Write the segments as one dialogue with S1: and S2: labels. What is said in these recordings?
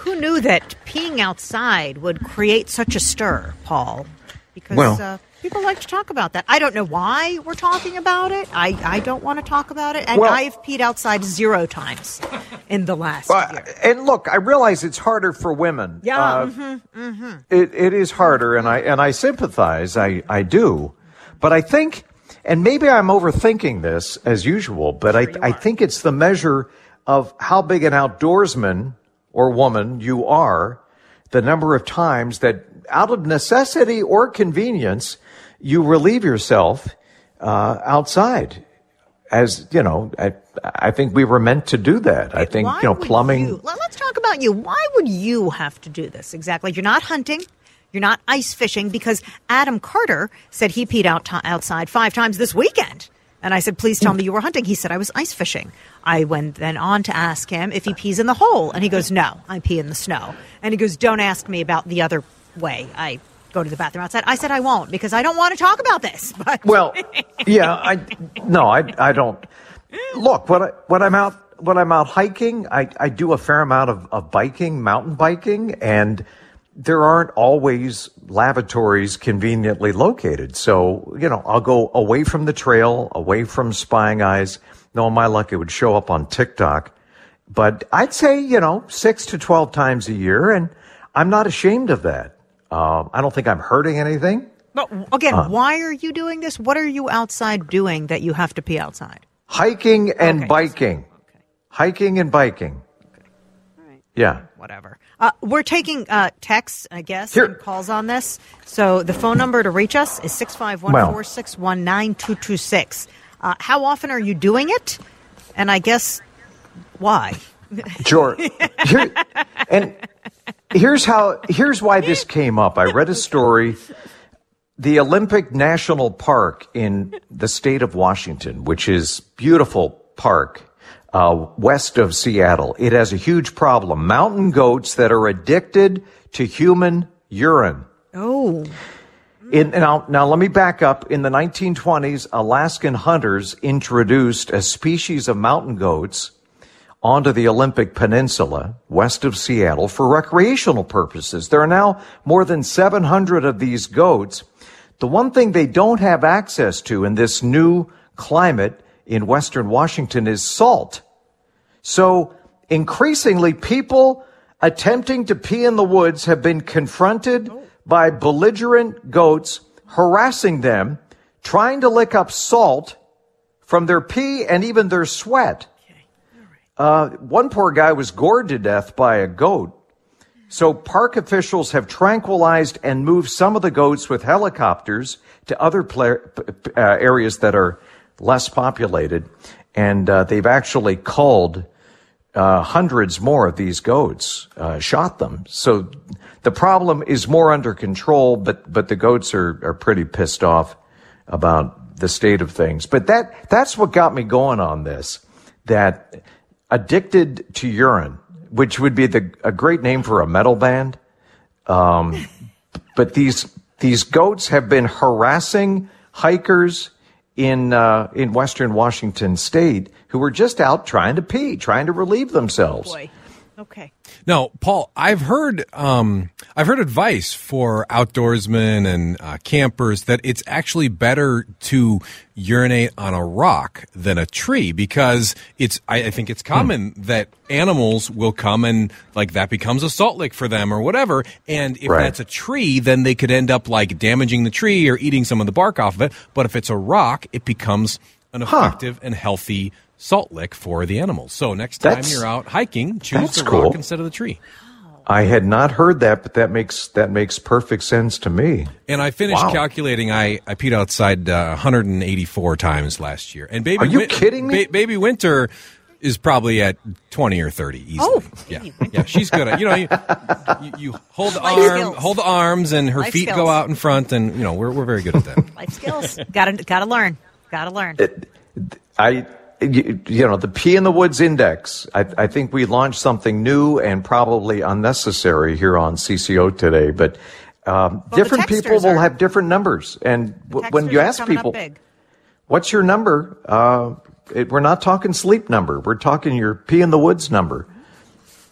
S1: Who knew that peeing outside would create such a stir, Paul? Because
S2: Well-
S1: uh, people like to talk about that. I don't know why we're talking about it. I, I don't want to talk about it. And
S2: Well-
S1: I've peed outside zero times in the last
S2: Well,
S1: year.
S2: and look, I realize it's harder for women.
S1: Yeah.
S2: Uh,
S1: mm-hmm,
S2: It, it is harder, and I and I sympathize. I I do, but I think, and maybe I'm overthinking this as usual, but I I think it's the measure of how big an outdoorsman or woman you are, the number of times that out of necessity or convenience you relieve yourself uh, outside. As you know, I, I think we were meant to do that. I think
S1: Why
S2: you know plumbing.
S1: you- Let- let's talk about you. Why would you have to do this exactly? You're not hunting. You're not ice fishing because Adam Carter said he peed out outside five times this weekend. And I said, please tell mm. me you were hunting. He said, I was ice fishing. I went then on to ask him if he pees in the hole. And he goes, no, I pee in the snow. And he goes, don't ask me about the other way. I go to the bathroom outside. I said, I won't because I don't want to talk about this. But
S2: Well, yeah, I no, I I don't. Look, when I when I'm out when I'm out hiking, I I do a fair amount of, of biking, mountain biking, and there aren't always lavatories conveniently located. So you know, I'll go away from the trail, away from spying eyes. No, my luck, it would show up on TikTok. But I'd say you know six to twelve times a year, and I'm not ashamed of that. Um, I don't think I'm hurting anything.
S1: But again,
S2: Uh.
S1: why are you doing this? What are you outside doing that you have to pee outside?
S2: Hiking and
S1: Okay.
S2: biking. Hiking and biking. Okay. All right. Yeah.
S1: Whatever. Uh, we're taking uh, texts, I guess,
S2: Here-
S1: and calls on this. So the phone number to reach us is 651 461 9226. Uh, How often are you doing it? And I guess why?
S2: Sure. Here, and here's how here's why this came up. I read a story the Olympic National Park in the state of Washington, which is beautiful park uh, west of Seattle. It has a huge problem. Mountain goats that are addicted to human urine.
S1: Oh,
S2: In, now, now let me back up. In the 1920s, Alaskan hunters introduced a species of mountain goats onto the Olympic Peninsula west of Seattle for recreational purposes. There are now more than 700 of these goats. The one thing they don't have access to in this new climate in Western Washington is salt. So increasingly people attempting to pee in the woods have been confronted by belligerent goats harassing them, trying to lick up salt from their pee and even their sweat. Uh, one poor guy was gored to death by a goat. So park officials have tranquilized and moved some of the goats with helicopters to other pla- uh, areas that are less populated. And uh, they've actually culled uh, hundreds more of these goats, uh, shot them. So the problem is more under control, but, but the goats are, are pretty pissed off about the state of things. But that, that's what got me going on this, that addicted to urine, which would be the, a great name for a metal band. Um, but these, these goats have been harassing hikers in, uh, in Western Washington state who were just out trying to pee, trying to relieve themselves.
S1: boy. Okay.
S3: Now, Paul, I've heard um, I've heard advice for outdoorsmen and uh, campers that it's actually better to urinate on a rock than a tree because it's I, I think it's common that animals will come and like that becomes a salt lick for them or whatever. And if
S2: Right.
S3: that's a tree, then they could end up like damaging the tree or eating some of the bark off of it. But if it's a rock, it becomes an effective and healthy salt lick for the animals. So next time
S2: That's-
S3: you're out hiking, choose the
S2: cool.
S3: rock instead of the tree.
S2: I had not heard that, but that makes that makes perfect sense to me.
S3: And I finished
S2: Wow.
S3: calculating. I, I peed outside uh, 184 times last year. And baby,
S2: Are you kidding me?
S3: Ba- baby Winter is probably at 20 or 30 easily.
S1: Oh,
S3: yeah. Yeah, she's good at, you know, you, you, you hold the
S1: Life
S3: arm,
S1: skills.
S3: hold the arms and her
S1: Life
S3: feet go out in front and, you know, we're, we're very good at that.
S1: Life skills. gotta gotta learn. Gotta learn.
S2: I, you, you know, the P in the Woods Index. I, I think we launched something new and probably unnecessary here on CCO today, but um,
S1: the
S2: different people will
S1: are-
S2: have different numbers. And w- when you ask people, what's your number? Uh, it, we're not talking sleep number. We're talking your P in the Woods number.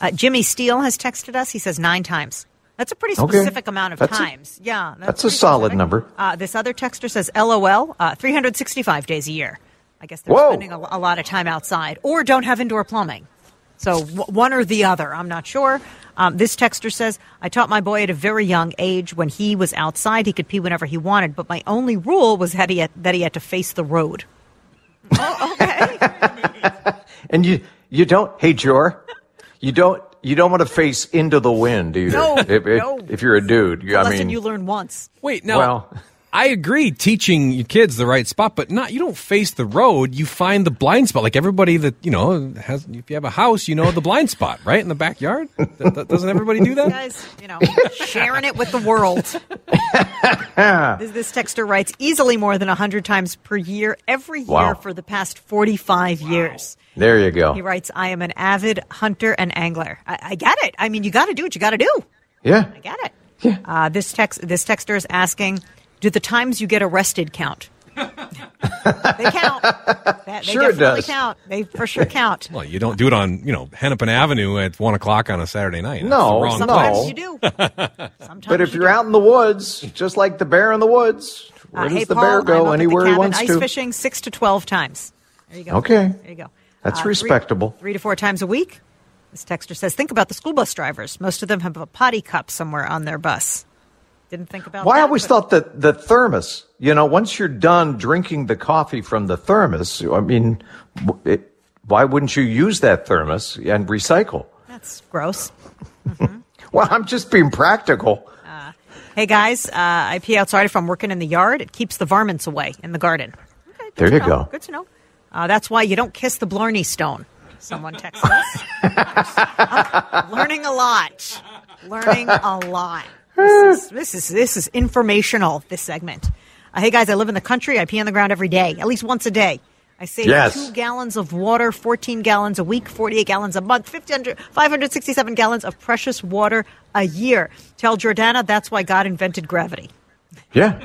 S1: Uh, Jimmy Steele has texted us. He says nine times. That's a pretty
S2: Okay.
S1: specific amount of
S2: That's a-
S1: times. yeah,
S2: that's a
S1: pretty
S2: solid
S1: specific.
S2: number.
S1: Uh, this other texter says LOL, uh, 365 days a year. I guess they're
S2: Whoa.
S1: spending a, a lot of time outside or don't have indoor plumbing. So w- one or the other. I'm not sure. Um, this texter says, I taught my boy at a very young age when he was outside, he could pee whenever he wanted, but my only rule was that he had, that he had to face the road. oh, okay.
S2: And you, you don't, hey, Jor, you don't, you don't want to face into the wind either.
S1: No,
S2: if, if,
S1: no.
S2: if you're a dude, you, I
S1: Lesson
S2: mean,
S1: you learn once.
S3: Wait, now
S2: Well-
S3: I agree teaching your kids the right spot, but not you don't face the road, you find the blind spot. Like everybody that, you know, has if you have a house, you know the blind spot, right? In the backyard? Th- th- doesn't everybody do that?
S1: guys, you know, sharing it with the world. this, this texter writes easily more than 100 times per year, every year
S2: Wow.
S1: for the past 45 years.
S2: there you go.
S1: He writes, I am an avid hunter and angler. I, I get it. I mean, you got to do what you got to do.
S2: Yeah.
S1: I get it. Uh, this text, this texter is asking, do the times you get arrested count? they count. That, they
S2: Sure it does.
S1: count. They for sure count.
S3: Well, you don't do it on, you know, Hennepin Avenue at one o'clock on a Saturday night. That's
S2: No,
S3: the wrong
S1: Sometimes
S2: No.
S1: you do. Sometimes
S2: But if
S1: you
S2: you're
S1: do.
S2: out in the woods, just like the bear in the woods, where
S1: Uh,
S2: does
S1: hey,
S2: the
S1: Paul,
S2: bear go? Anywhere he wants
S1: ice
S2: to.
S1: fishing six to twelve times. There you go.
S2: Okay.
S1: There you go.
S2: That's
S1: Uh, three-
S2: respectable.
S1: Three, to four times a week. This texter says, think about the school bus drivers. Most of them have a potty cup somewhere on their bus. Didn't think about
S2: Well,
S1: that.
S2: I always thought that the thermos, you know, once you're done drinking the coffee from the thermos, I mean, it, why wouldn't you use that thermos and recycle?
S1: that's gross.
S2: Well, I'm just being practical.
S1: Hey guys, uh, I pee outside if I'm working in the yard. It keeps the varmints away in the garden. Okay, good
S2: There you
S1: know.
S2: go.
S1: Good to know. Uh, that's why you don't kiss the Blarney Stone. Someone texted us. Learning a lot. Learning a lot. This is, this is this is informational. This segment. Uh, hey guys, I live in the country. I pee on the ground every day, at least once a day. I save
S2: Yes.
S1: two gallons of water, 14 gallons a week, 48 gallons a month, 567 gallons of precious water a year. Tell Jordana that's why God invented gravity.
S2: Yeah.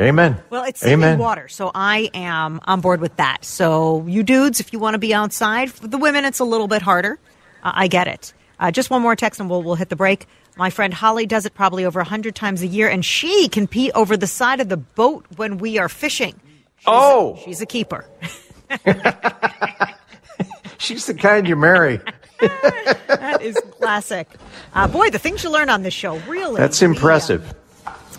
S2: Amen.
S1: Well, it's saving
S2: Amen.
S1: water, so I am on board with that. So, you dudes, if you want to be outside, for the women, it's a little bit harder. Uh, I get it. Uh, just one more text, and we'll we'll hit the break. My friend Holly does it probably over hundred times a year, and she can pee over the side of the boat when we are fishing. She's
S2: Oh.
S1: she's a keeper.
S2: She's the kind you marry.
S1: that is classic. Uh, boy, the things you learn on this show really.
S2: That's
S1: uh,
S2: impressive.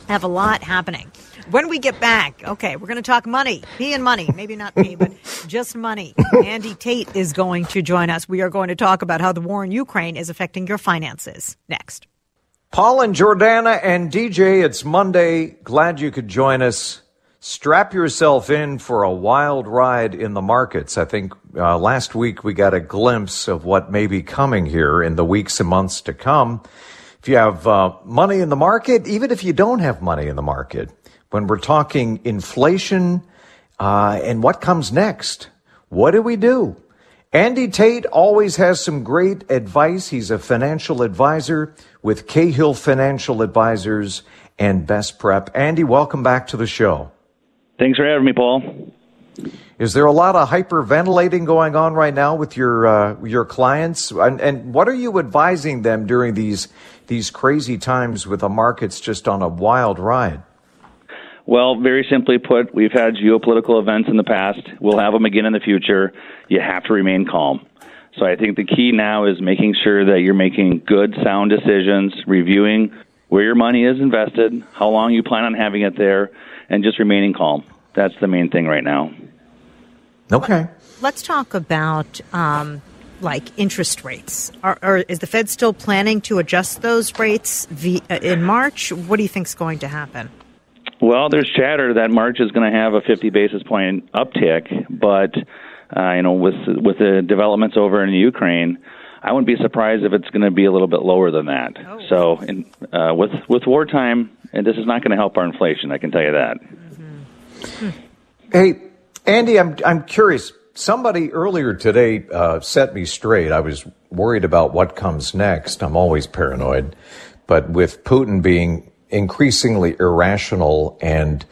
S1: have a lot happening. When we get back, okay, we're going to talk money, P and money, maybe not P, but just money. Andy Tate is going to join us. We are going to talk about how the war in Ukraine is affecting your finances next.
S2: Paul and Jordana and DJ, it's Monday. Glad you could join us. Strap yourself in for a wild ride in the markets. I think uh, last week we got a glimpse of what may be coming here in the weeks and months to come. If you have uh, money in the market, even if you don't have money in the market, when we're talking inflation uh, and what comes next, what do we do? Andy Tate always has some great advice. He's a financial advisor with Cahill Financial Advisors and Best Prep. Andy, welcome back to the show.
S4: Thanks for having me, Paul.
S2: Is there a lot of hyperventilating going on right now with your uh, your clients? And, and what are you advising them during these these crazy times with the markets just on a wild ride?
S4: Well, very simply put, we've had geopolitical events in the past. We'll have them again in the future. You have to remain calm. So I think the key now is making sure that you're making good, sound decisions, reviewing where your money is invested, how long you plan on having it there, and just remaining calm. That's the main thing right now.
S2: Okay.
S1: Let's talk about um, like interest rates. Are, are, is the Fed still planning to adjust those rates v- uh, in March? What do you think is going to happen?
S4: Well, there's chatter that March is going to have a 50 basis point uptick, but uh, you know, with with the developments over in Ukraine, I wouldn't be surprised if it's going to be a little bit lower than that.
S1: Oh.
S4: So, in, uh, with with wartime, and this is not going to help our inflation. I can tell you that.
S2: Hey, Andy, I'm I'm curious. Somebody earlier today uh, set me straight. I was worried about what comes next. I'm always paranoid, but with Putin being increasingly irrational and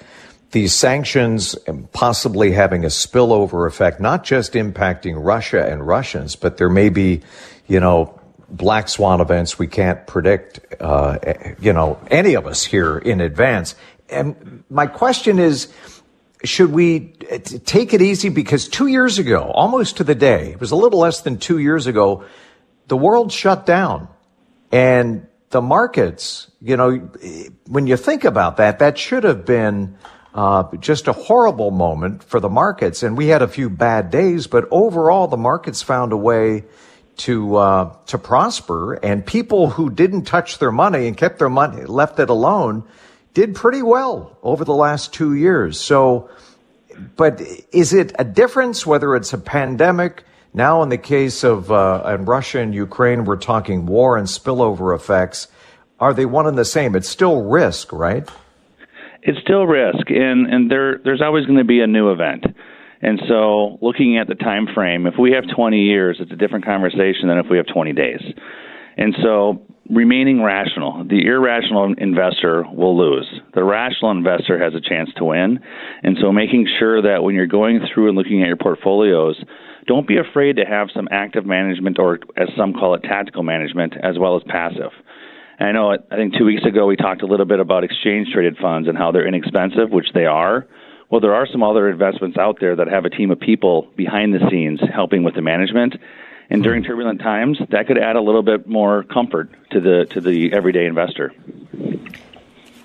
S2: these sanctions possibly having a spillover effect, not just impacting Russia and Russians, but there may be, you know, black swan events we can't predict, uh, you know, any of us here in advance. And my question is, should we take it easy? Because two years ago, almost to the day, it was a little less than two years ago, the world shut down and the markets, you know, when you think about that, that should have been uh, just a horrible moment for the markets. And we had a few bad days, but overall, the markets found a way to uh, to prosper. And people who didn't touch their money and kept their money, left it alone, did pretty well over the last two years. So, but is it a difference whether it's a pandemic? Now, in the case of uh, in Russia and Ukraine, we're talking war and spillover effects. Are they one and the same? It's still risk, right?
S4: It's still risk, and and there there's always going to be a new event. And so, looking at the time frame, if we have 20 years, it's a different conversation than if we have 20 days. And so, remaining rational, the irrational investor will lose. The rational investor has a chance to win. And so, making sure that when you're going through and looking at your portfolios, don't be afraid to have some active management, or as some call it, tactical management, as well as passive. And I know, I think two weeks ago we talked a little bit about exchange traded funds and how they're inexpensive, which they are. Well, there are some other investments out there that have a team of people behind the scenes helping with the management. And during hmm. turbulent times, that could add a little bit more comfort to the to the everyday investor.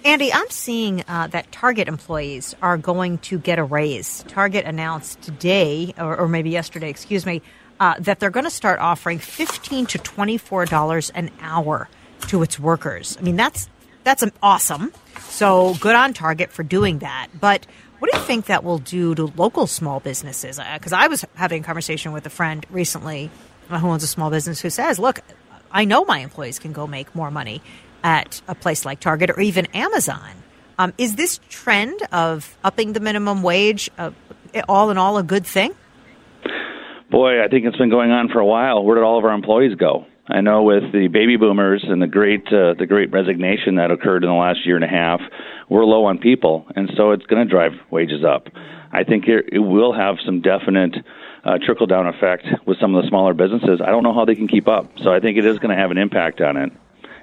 S1: Andy, I'm seeing uh, that Target employees are going to get a raise. Target announced today, or, or maybe yesterday, excuse me, uh, that they're going to start offering 15 to 24 dollars an hour to its workers. I mean, that's that's awesome. So good on Target for doing that. But what do you think that will do to local small businesses? Because I was having a conversation with a friend recently uh, who owns a small business who says, "Look, I know my employees can go make more money at a place like Target or even Amazon." Um, is this trend of upping the minimum wage, uh, all in all, a good thing?
S4: Boy, I think it's been going on for a while. Where did all of our employees go? I know with the baby boomers and the great uh, the great resignation that occurred in the last year and a half, we're low on people, and so it's going to drive wages up. I think it, it will have some definite uh, trickle down effect with some of the smaller businesses. I don't know how they can keep up, so I think it is going to have an impact on it.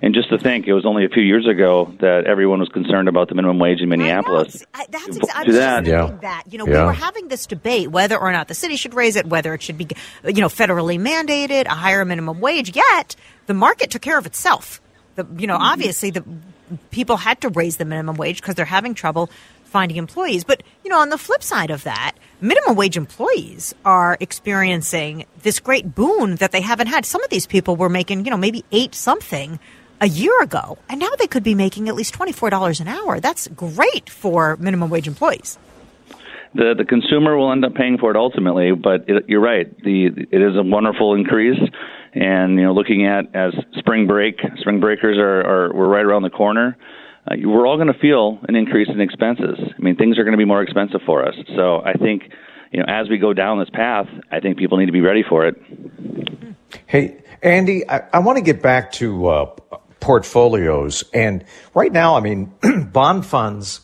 S4: And just to think, it was only a few years ago that everyone was concerned about the minimum wage in Minneapolis.
S1: I know. That's exa- I
S4: To
S1: was
S4: that-
S1: just thinking that. You know, we
S2: Yeah.
S1: were having this debate whether or not the city should raise it, whether it should be, you know, federally mandated, a higher minimum wage. Yet the market took care of itself. The, you know, mm-hmm. obviously the people had to raise the minimum wage because they're having trouble finding employees. But you know, on the flip side of that, minimum wage employees are experiencing this great boon that they haven't had. Some of these people were making, you know, maybe eight something a year ago, and now they could be making at least twenty four dollars an hour. That's great for minimum wage employees.
S4: the the consumer will end up paying for it ultimately. But it, you're right, the it is a wonderful increase. And you know, looking at as spring break, spring breakers are, are we're right around the corner. Uh, we're all going to feel an increase in expenses. I mean, things are going to be more expensive for us. So I think, you know, as we go down this path, I think people need to be ready for it.
S2: Hey, Andy, I, I want to get back to uh, portfolios. And right now, I mean, bond funds,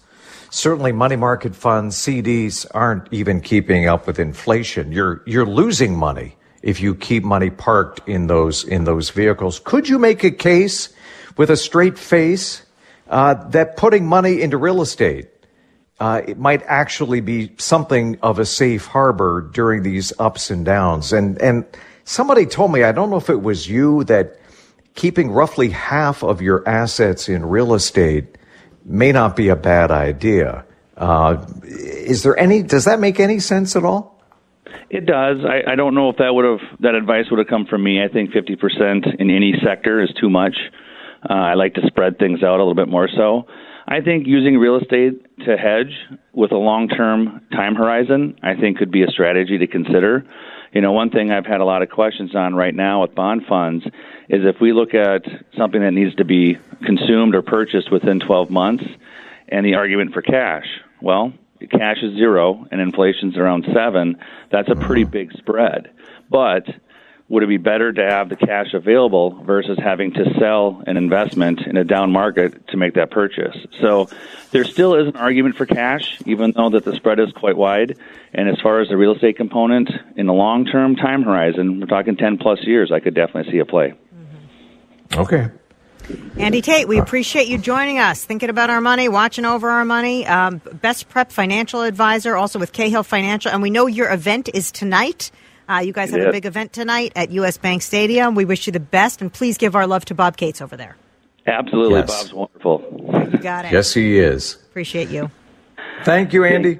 S2: certainly money market funds, CDs aren't even keeping up with inflation. You're, you're losing money if you keep money parked in those, in those vehicles. Could you make a case with a straight face uh, that putting money into real estate uh, it might actually be something of a safe harbor during these ups and downs. And and somebody told me, I don't know if it was you, that keeping roughly half of your assets in real estate may not be a bad idea. Uh, is there any? Does that make any sense at all?
S4: It does. I, I don't know if that would have that advice would have come from me. I think 50% in any sector is too much. Uh, I like to spread things out a little bit more so. I think using real estate to hedge with a long-term time horizon, I think could be a strategy to consider. You know, one thing I've had a lot of questions on right now with bond funds is if we look at something that needs to be consumed or purchased within 12 months and the argument for cash. Well, cash is zero and inflation's around 7, that's a pretty big spread. But would it be better to have the cash available versus having to sell an investment in a down market to make that purchase? So there still is an argument for cash, even though that the spread is quite wide. And as far as the real estate component, in the long term time horizon, we're talking 10 plus years, I could definitely see a play.
S2: Okay.
S1: Andy Tate, we appreciate you joining us, thinking about our money, watching over our money. Um, best prep financial advisor, also with Cahill Financial. And we know your event is tonight. Uh, you guys have a big event tonight at U.S. Bank Stadium. We wish you the best, and please give our love to Bob Cates over there.
S4: Absolutely.
S2: Yes.
S4: Bob's wonderful.
S1: You got it.
S2: Yes, he is.
S1: Appreciate you.
S2: Thank you, Andy.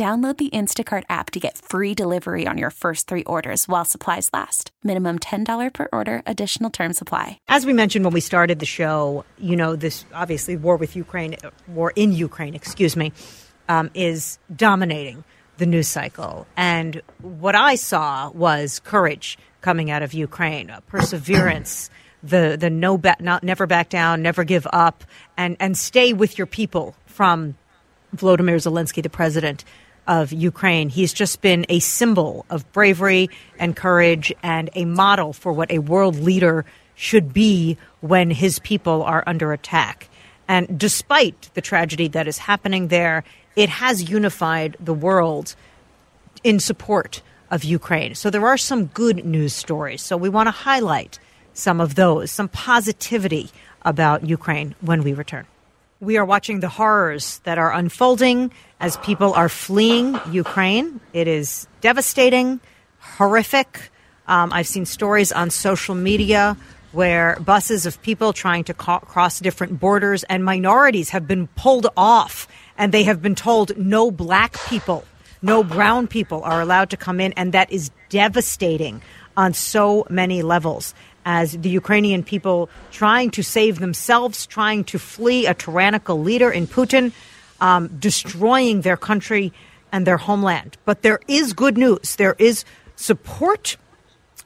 S5: Download the Instacart app to get free delivery on your first three orders while supplies last. Minimum $10 per order, additional term supply.
S1: As we mentioned when we started the show, you know, this obviously war with Ukraine, war in Ukraine, excuse me, um, is dominating the news cycle. And what I saw was courage coming out of Ukraine, perseverance, the the no not never back down, never give up, and and stay with your people from Volodymyr Zelensky, the president of Ukraine. He's just been a symbol of bravery and courage and a model for what a world leader should be when his people are under attack. And despite the tragedy that is happening there, it has unified the world in support of Ukraine. So there are some good news stories. So we want to highlight some of those, some positivity about Ukraine when we return. We are watching the horrors that are unfolding as people are fleeing Ukraine. It is devastating, horrific. Um, I've seen stories on social media where buses of people trying to ca- cross different borders and minorities have been pulled off and they have been told no black people, no brown people are allowed to come in. And that is devastating on so many levels as the Ukrainian people trying to save themselves, trying to flee a tyrannical leader in Putin, um, destroying their country and their homeland. But there is good news. There is support.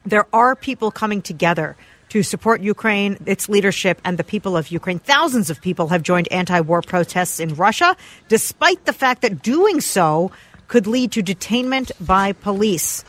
S1: There are people coming together to support Ukraine, its leadership, and the people of Ukraine. Thousands of people have joined anti war protests in Russia, despite the fact that doing so could lead to detainment by police.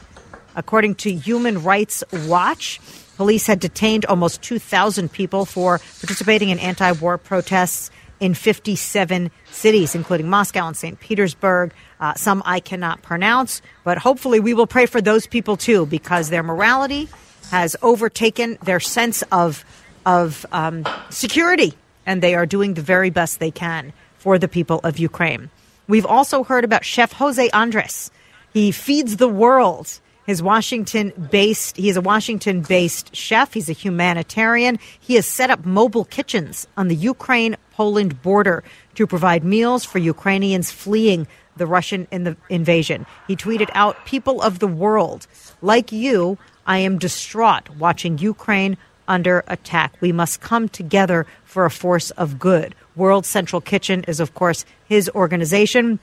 S1: According to Human Rights Watch, police had detained almost 2,000 people for participating in anti war protests in 57 cities, including Moscow and St. Petersburg. Uh, some I cannot pronounce, but hopefully we will pray for those people too, because their morality has overtaken their sense of, of um, security, and they are doing the very best they can for the people of Ukraine. We've also heard about Chef Jose Andres. He feeds the world. His Washington based, he is a Washington based chef. He's a humanitarian. He has set up mobile kitchens on the Ukraine Poland border to provide meals for Ukrainians fleeing the Russian in the invasion. He tweeted out, People of the world, like you, I am distraught watching Ukraine under attack. We must come together for a force of good. World Central Kitchen is, of course, his organization.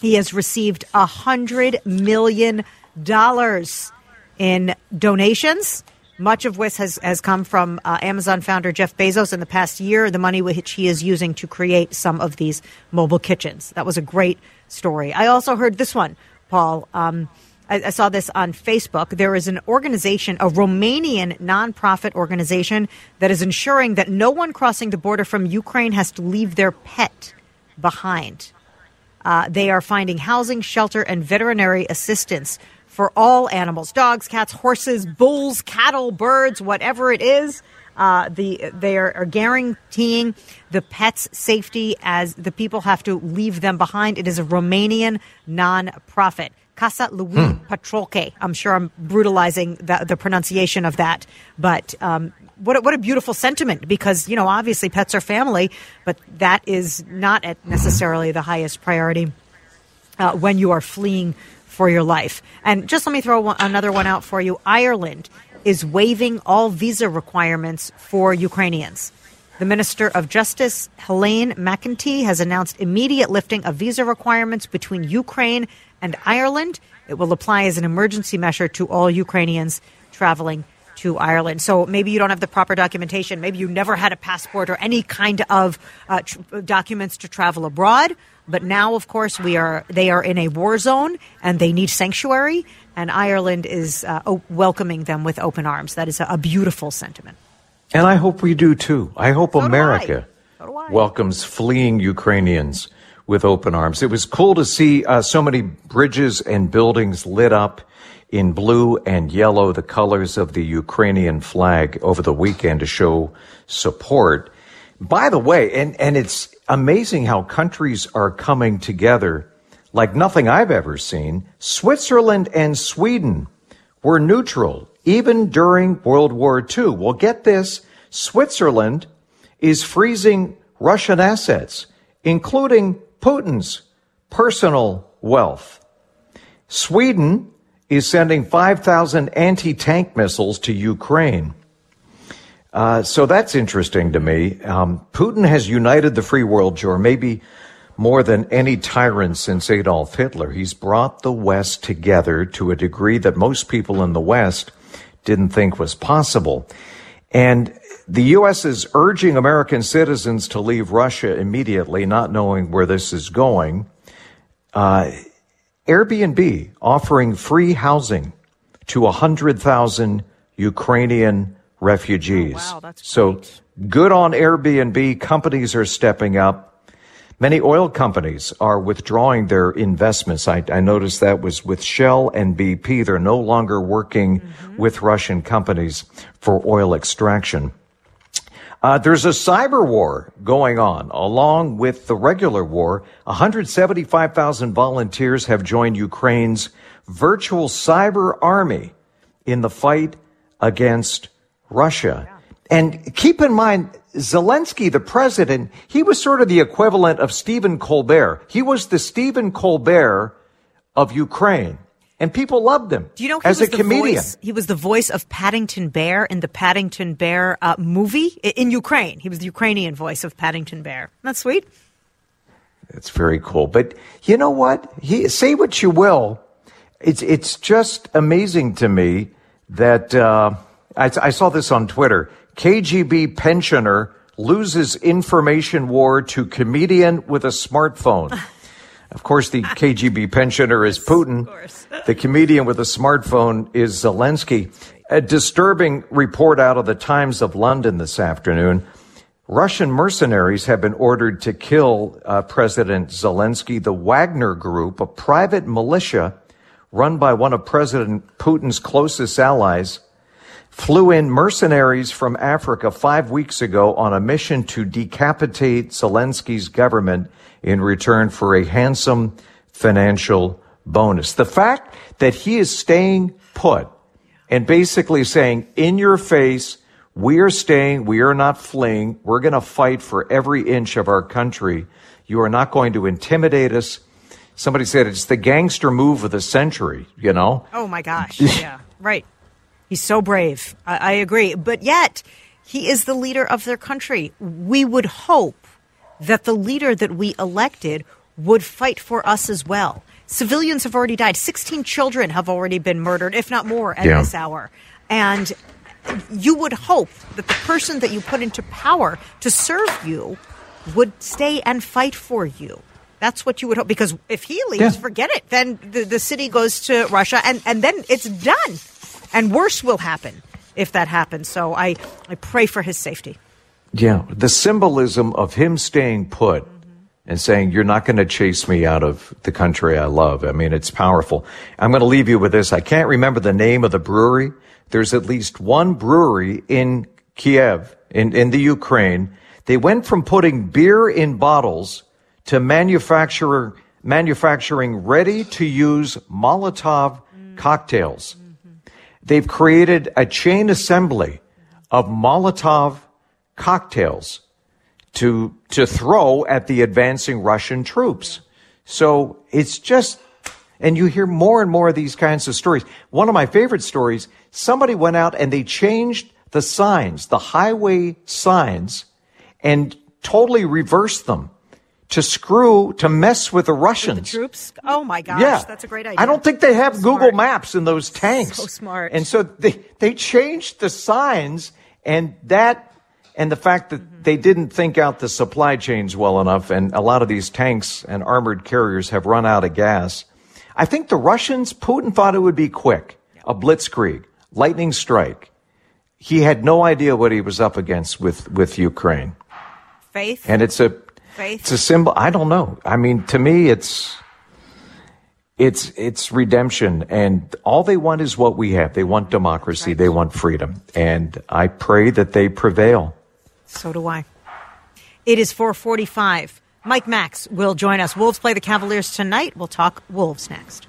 S1: He has received a hundred million in donations, much of which has, has come from uh, Amazon founder Jeff Bezos in the past year, the money which he is using to create some of these mobile kitchens. That was a great story. I also heard this one, Paul. Um, I, I saw this on Facebook. There is an organization, a Romanian nonprofit organization, that is ensuring that no one crossing the border from Ukraine has to leave their pet behind. Uh, they are finding housing, shelter, and veterinary assistance for all animals dogs, cats, horses, bulls, cattle, birds, whatever it is. Uh, the they are, are guaranteeing the pets' safety as the people have to leave them behind. It is a Romanian non-profit. Casa Louis
S2: Hmm.
S1: Patrocle. I'm sure I'm brutalizing the, the pronunciation of that, but um, what a, what a beautiful sentiment because you know obviously pets are family, but that is not at necessarily the highest priority uh, when you are fleeing for your life. And just let me throw one, another one out for you. Ireland is waiving all visa requirements for Ukrainians. The Minister of Justice, Helene McEntee, has announced immediate lifting of visa requirements between Ukraine and Ireland. It will apply as an emergency measure to all Ukrainians traveling to Ireland. So maybe you don't have the proper documentation. Maybe you never had a passport or any kind of uh, tr- documents to travel abroad. But now, of course, we are they are in a war zone and they need sanctuary. And Ireland is uh, o- welcoming them with open arms. That is a, a beautiful sentiment.
S2: And I hope we do too. I hope
S1: So do I.
S2: America
S1: So I.
S2: welcomes fleeing Ukrainians with open arms. It was cool to see uh, so many bridges and buildings lit up in blue and yellow, the colors of the Ukrainian flag over the weekend to show support. By the way, and, and it's amazing how countries are coming together like nothing I've ever seen. Switzerland and Sweden were neutral even during World War II. Well, get this. Switzerland is freezing Russian assets, including Putin's personal wealth. Sweden is sending 5,000 anti-tank missiles to Ukraine. Uh, so that's interesting to me. Um, Putin has united the free world, Joe, maybe more than any tyrant since Adolf Hitler. He's brought the West together to a degree that most people in the West didn't think was possible. And the U.S. is urging American citizens to leave Russia immediately, not knowing where this is going. Uh, Airbnb offering free housing to 100,000 Ukrainian refugees.
S1: Oh, wow,
S2: so good on Airbnb. Companies are stepping up. Many oil companies are withdrawing their investments. I, I noticed that was with Shell and BP. They're no longer working
S1: Mm-hmm.
S2: with Russian companies for oil extraction. Uh, there's a cyber war going on along with the regular war. 175,000 volunteers have joined Ukraine's virtual cyber army in the fight against Russia. And keep in mind, Zelensky, the president, he was sort of the equivalent of Stephen Colbert. He was the Stephen Colbert of Ukraine. And people loved him
S1: Do you know he
S2: as
S1: was
S2: a
S1: the
S2: comedian.
S1: voice? He was the voice of Paddington Bear in the Paddington Bear uh, movie in Ukraine. He was the Ukrainian voice of Paddington Bear. That's sweet.
S2: It's very cool. But you know what? He, say what you will. It's, it's just amazing to me that, uh, I, I saw this on Twitter. KGB pensioner loses information war to comedian with a smartphone. Of course, the KGB pensioner is Putin. The comedian with a smartphone is Zelensky. A disturbing report out of the Times of London this afternoon. Russian mercenaries have been ordered to kill uh, President Zelensky. The Wagner Group, a private militia run by one of President Putin's closest allies, flew in mercenaries from Africa five weeks ago on a mission to decapitate Zelensky's government in return for a handsome financial bonus. The fact that he is staying put and basically saying, in your face, we are staying, we are not fleeing, we're going to fight for every inch of our country. You are not going to intimidate us. Somebody said it's the gangster move of the century, you know?
S1: Oh my gosh. yeah. Right. He's so brave. I, I agree. But yet, he is the leader of their country. We would hope that the leader that we elected would fight for us as well. Civilians have already died. 16 children have already been murdered, if not more, at
S2: Yeah.
S1: this hour. And you would hope that the person that you put into power to serve you would stay and fight for you. That's what you would hope. Because if he leaves,
S2: Yeah.
S1: forget it. Then the, the city goes to Russia, and, and then it's done. And worse will happen if that happens. So I, I pray for his safety.
S2: Yeah, the symbolism of him staying put and saying, You're not going to chase me out of the country I love. I mean, it's powerful. I'm going to leave you with this. I can't remember the name of the brewery. There's at least one brewery in Kiev, in, in the Ukraine, they went from putting beer in bottles to manufacturer, manufacturing ready to use Molotov cocktails. They've created a chain assembly of Molotov cocktails to, to throw at the advancing Russian troops. So it's just, and you hear more and more of these kinds of stories. One of my favorite stories, somebody went out and they changed the signs, the highway signs, and totally reversed them to screw, to mess with the Russians.
S1: The Troops. Oh my gosh,
S2: yeah,
S1: that's a great idea.
S2: I don't think they have
S1: Smart.
S2: Google Maps in those tanks.
S1: So smart.
S2: And so they they changed the signs, and that, and the fact that
S1: Mm-hmm.
S2: they didn't think out the supply chains well enough, and a lot of these tanks and armored carriers have run out of gas. I think the Russians, Putin thought it would be quick, a blitzkrieg, lightning strike. He had no idea what he was up against with with Ukraine,
S1: Faith.
S2: and it's a
S1: Faith.
S2: it's a symbol. I don't know. I mean, to me, it's it's it's redemption, and all they want is what we have. They want democracy. They want freedom, and I pray that they prevail.
S1: So do I. It is 445. Mike Max will join us. Wolves play the Cavaliers tonight. We'll talk Wolves next.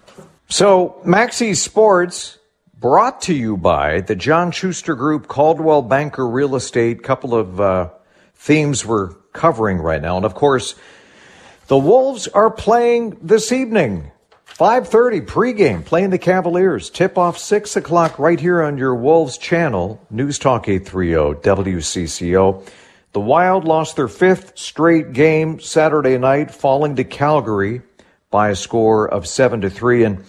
S2: So, Maxi Sports brought to you by the John Schuster Group, Coldwell Banker Real Estate. Couple of uh, themes we're covering right now, and of course, the Wolves are playing this evening. 5.30 pregame, playing the Cavaliers. Tip off 6 o'clock right here on your Wolves channel, News Talk 830 WCCO. The Wild lost their fifth straight game Saturday night, falling to Calgary by a score of 7 to 3. And,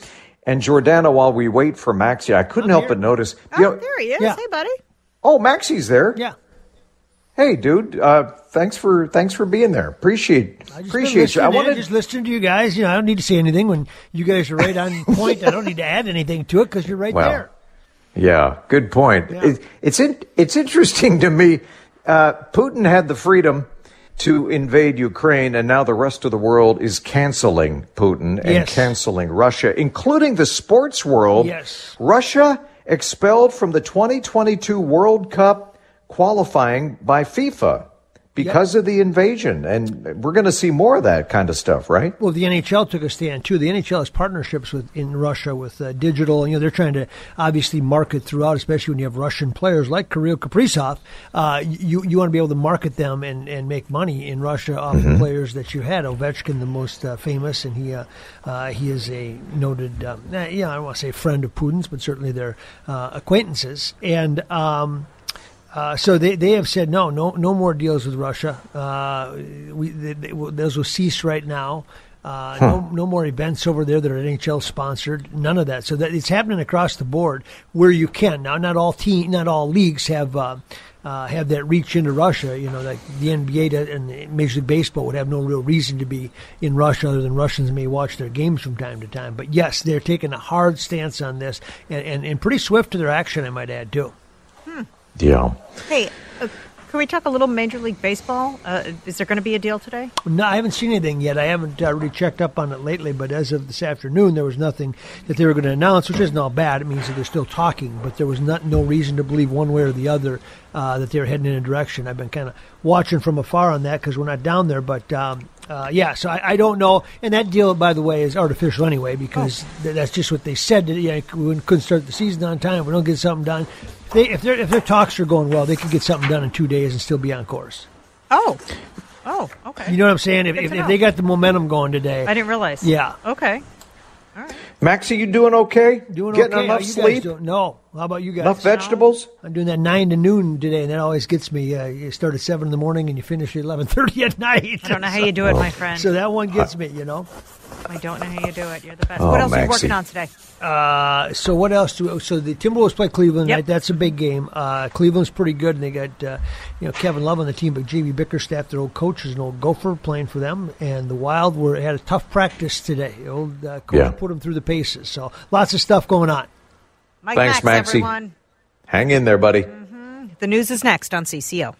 S2: and Jordana, while we wait for Maxi, I couldn't help but notice.
S1: Oh,
S2: you know-
S1: there he is.
S6: Yeah.
S1: Hey, buddy.
S2: oh, Maxie's there.
S6: Yeah.
S2: Hey, dude. Uh, thanks for thanks for being there. Appreciate appreciate you. I
S6: I
S2: wanted
S6: just listening to you guys. You know, I don't need to say anything when you guys are right on point. I don't need to add anything to it because you're right
S2: Well,
S6: there.
S2: Yeah, good point.
S6: Yeah.
S2: It, it's in, it's interesting to me. Uh, Putin had the freedom to invade Ukraine, and now the rest of the world is canceling Putin and
S6: Yes.
S2: canceling Russia, including the sports world.
S6: Yes.
S2: Russia expelled from the 2022 World Cup qualifying by FIFA because of the invasion, and we're going to see more of that kind of stuff, right?
S6: Well, the NHL took a stand too. The NHL has partnerships with in Russia with uh, digital. You know, they're trying to obviously market throughout, especially when you have Russian players like Kirill Kaprizov. Uh, you you want to be able to market them and, and make money in Russia off the players that you had. Ovechkin, the most uh, famous, and he uh, uh, he is a noted, um, eh, yeah, I don't want to say friend of Putin's, but certainly they're uh, acquaintances. And um, uh, so they, they have said no, no, no more deals with Russia. Uh, we they, they, will- those will cease right now. Uh, no, no more events over there that are NHL sponsored. None of that. So that it's happening across the board where you can. Now, not all team, not all leagues have uh, uh, have that reach into Russia. You know, like the NBA and Major League Baseball would have no real reason to be in Russia other than Russians may watch their games from time to time. But yes, they're taking a hard stance on this and, and, and pretty swift to their action. I might add too.
S2: Yeah.
S1: Hey, uh, can we talk a little Major League Baseball? Uh, is there going to be a deal today?
S6: No, I haven't seen anything yet. I haven't uh, really checked up on it lately, but as of this afternoon, there was nothing that they were going to announce, which isn't all bad. It means that they're still talking, but there was not no reason to believe one way or the other uh, that they're heading in a direction. I've been kind of watching from afar on that because we're not down there, but. Um, uh, yeah, so I, I don't know, and that deal, by the way, is artificial anyway because th- that's just what they said. That, yeah, we couldn't start the season on time. We don't get something done. If, they, if, their if their talks are going well, they could get something done in two days and still be on course.
S1: Oh, oh, okay.
S6: You know what I'm saying? If, if, if they got the momentum going today,
S1: I didn't realize.
S6: Yeah.
S1: Okay.
S2: Maxie, you doing okay?
S6: Doing
S2: Getting
S6: okay. How
S2: enough sleep?
S6: doing? No. How about you guys?
S2: Enough vegetables?
S6: I'm doing that nine to noon today, and that always gets me. Uh, you start at seven in the morning and you finish at eleven thirty at night.
S1: I don't know how you do it, my friend.
S6: So that one gets me, you know.
S1: I don't know how you do it. You're the best.
S2: Oh,
S1: what else are you working on today?
S6: Uh, so what else? Do so the Timberwolves play Cleveland.
S1: Yep.
S6: Right? That's a big game. Uh, Cleveland's pretty good, and they got uh, you know Kevin Love on the team, but JB Bickerstaff, their old coach, is an old Gopher playing for them. And the Wild were had a tough practice today. The old uh, coach
S2: Yeah.
S6: put them through the paces. So lots of stuff going on.
S1: Mike
S2: Thanks,
S1: Max,
S2: Maxie.
S1: everyone.
S2: Hang in there, buddy. Mm-hmm.
S1: The news is next on CCO.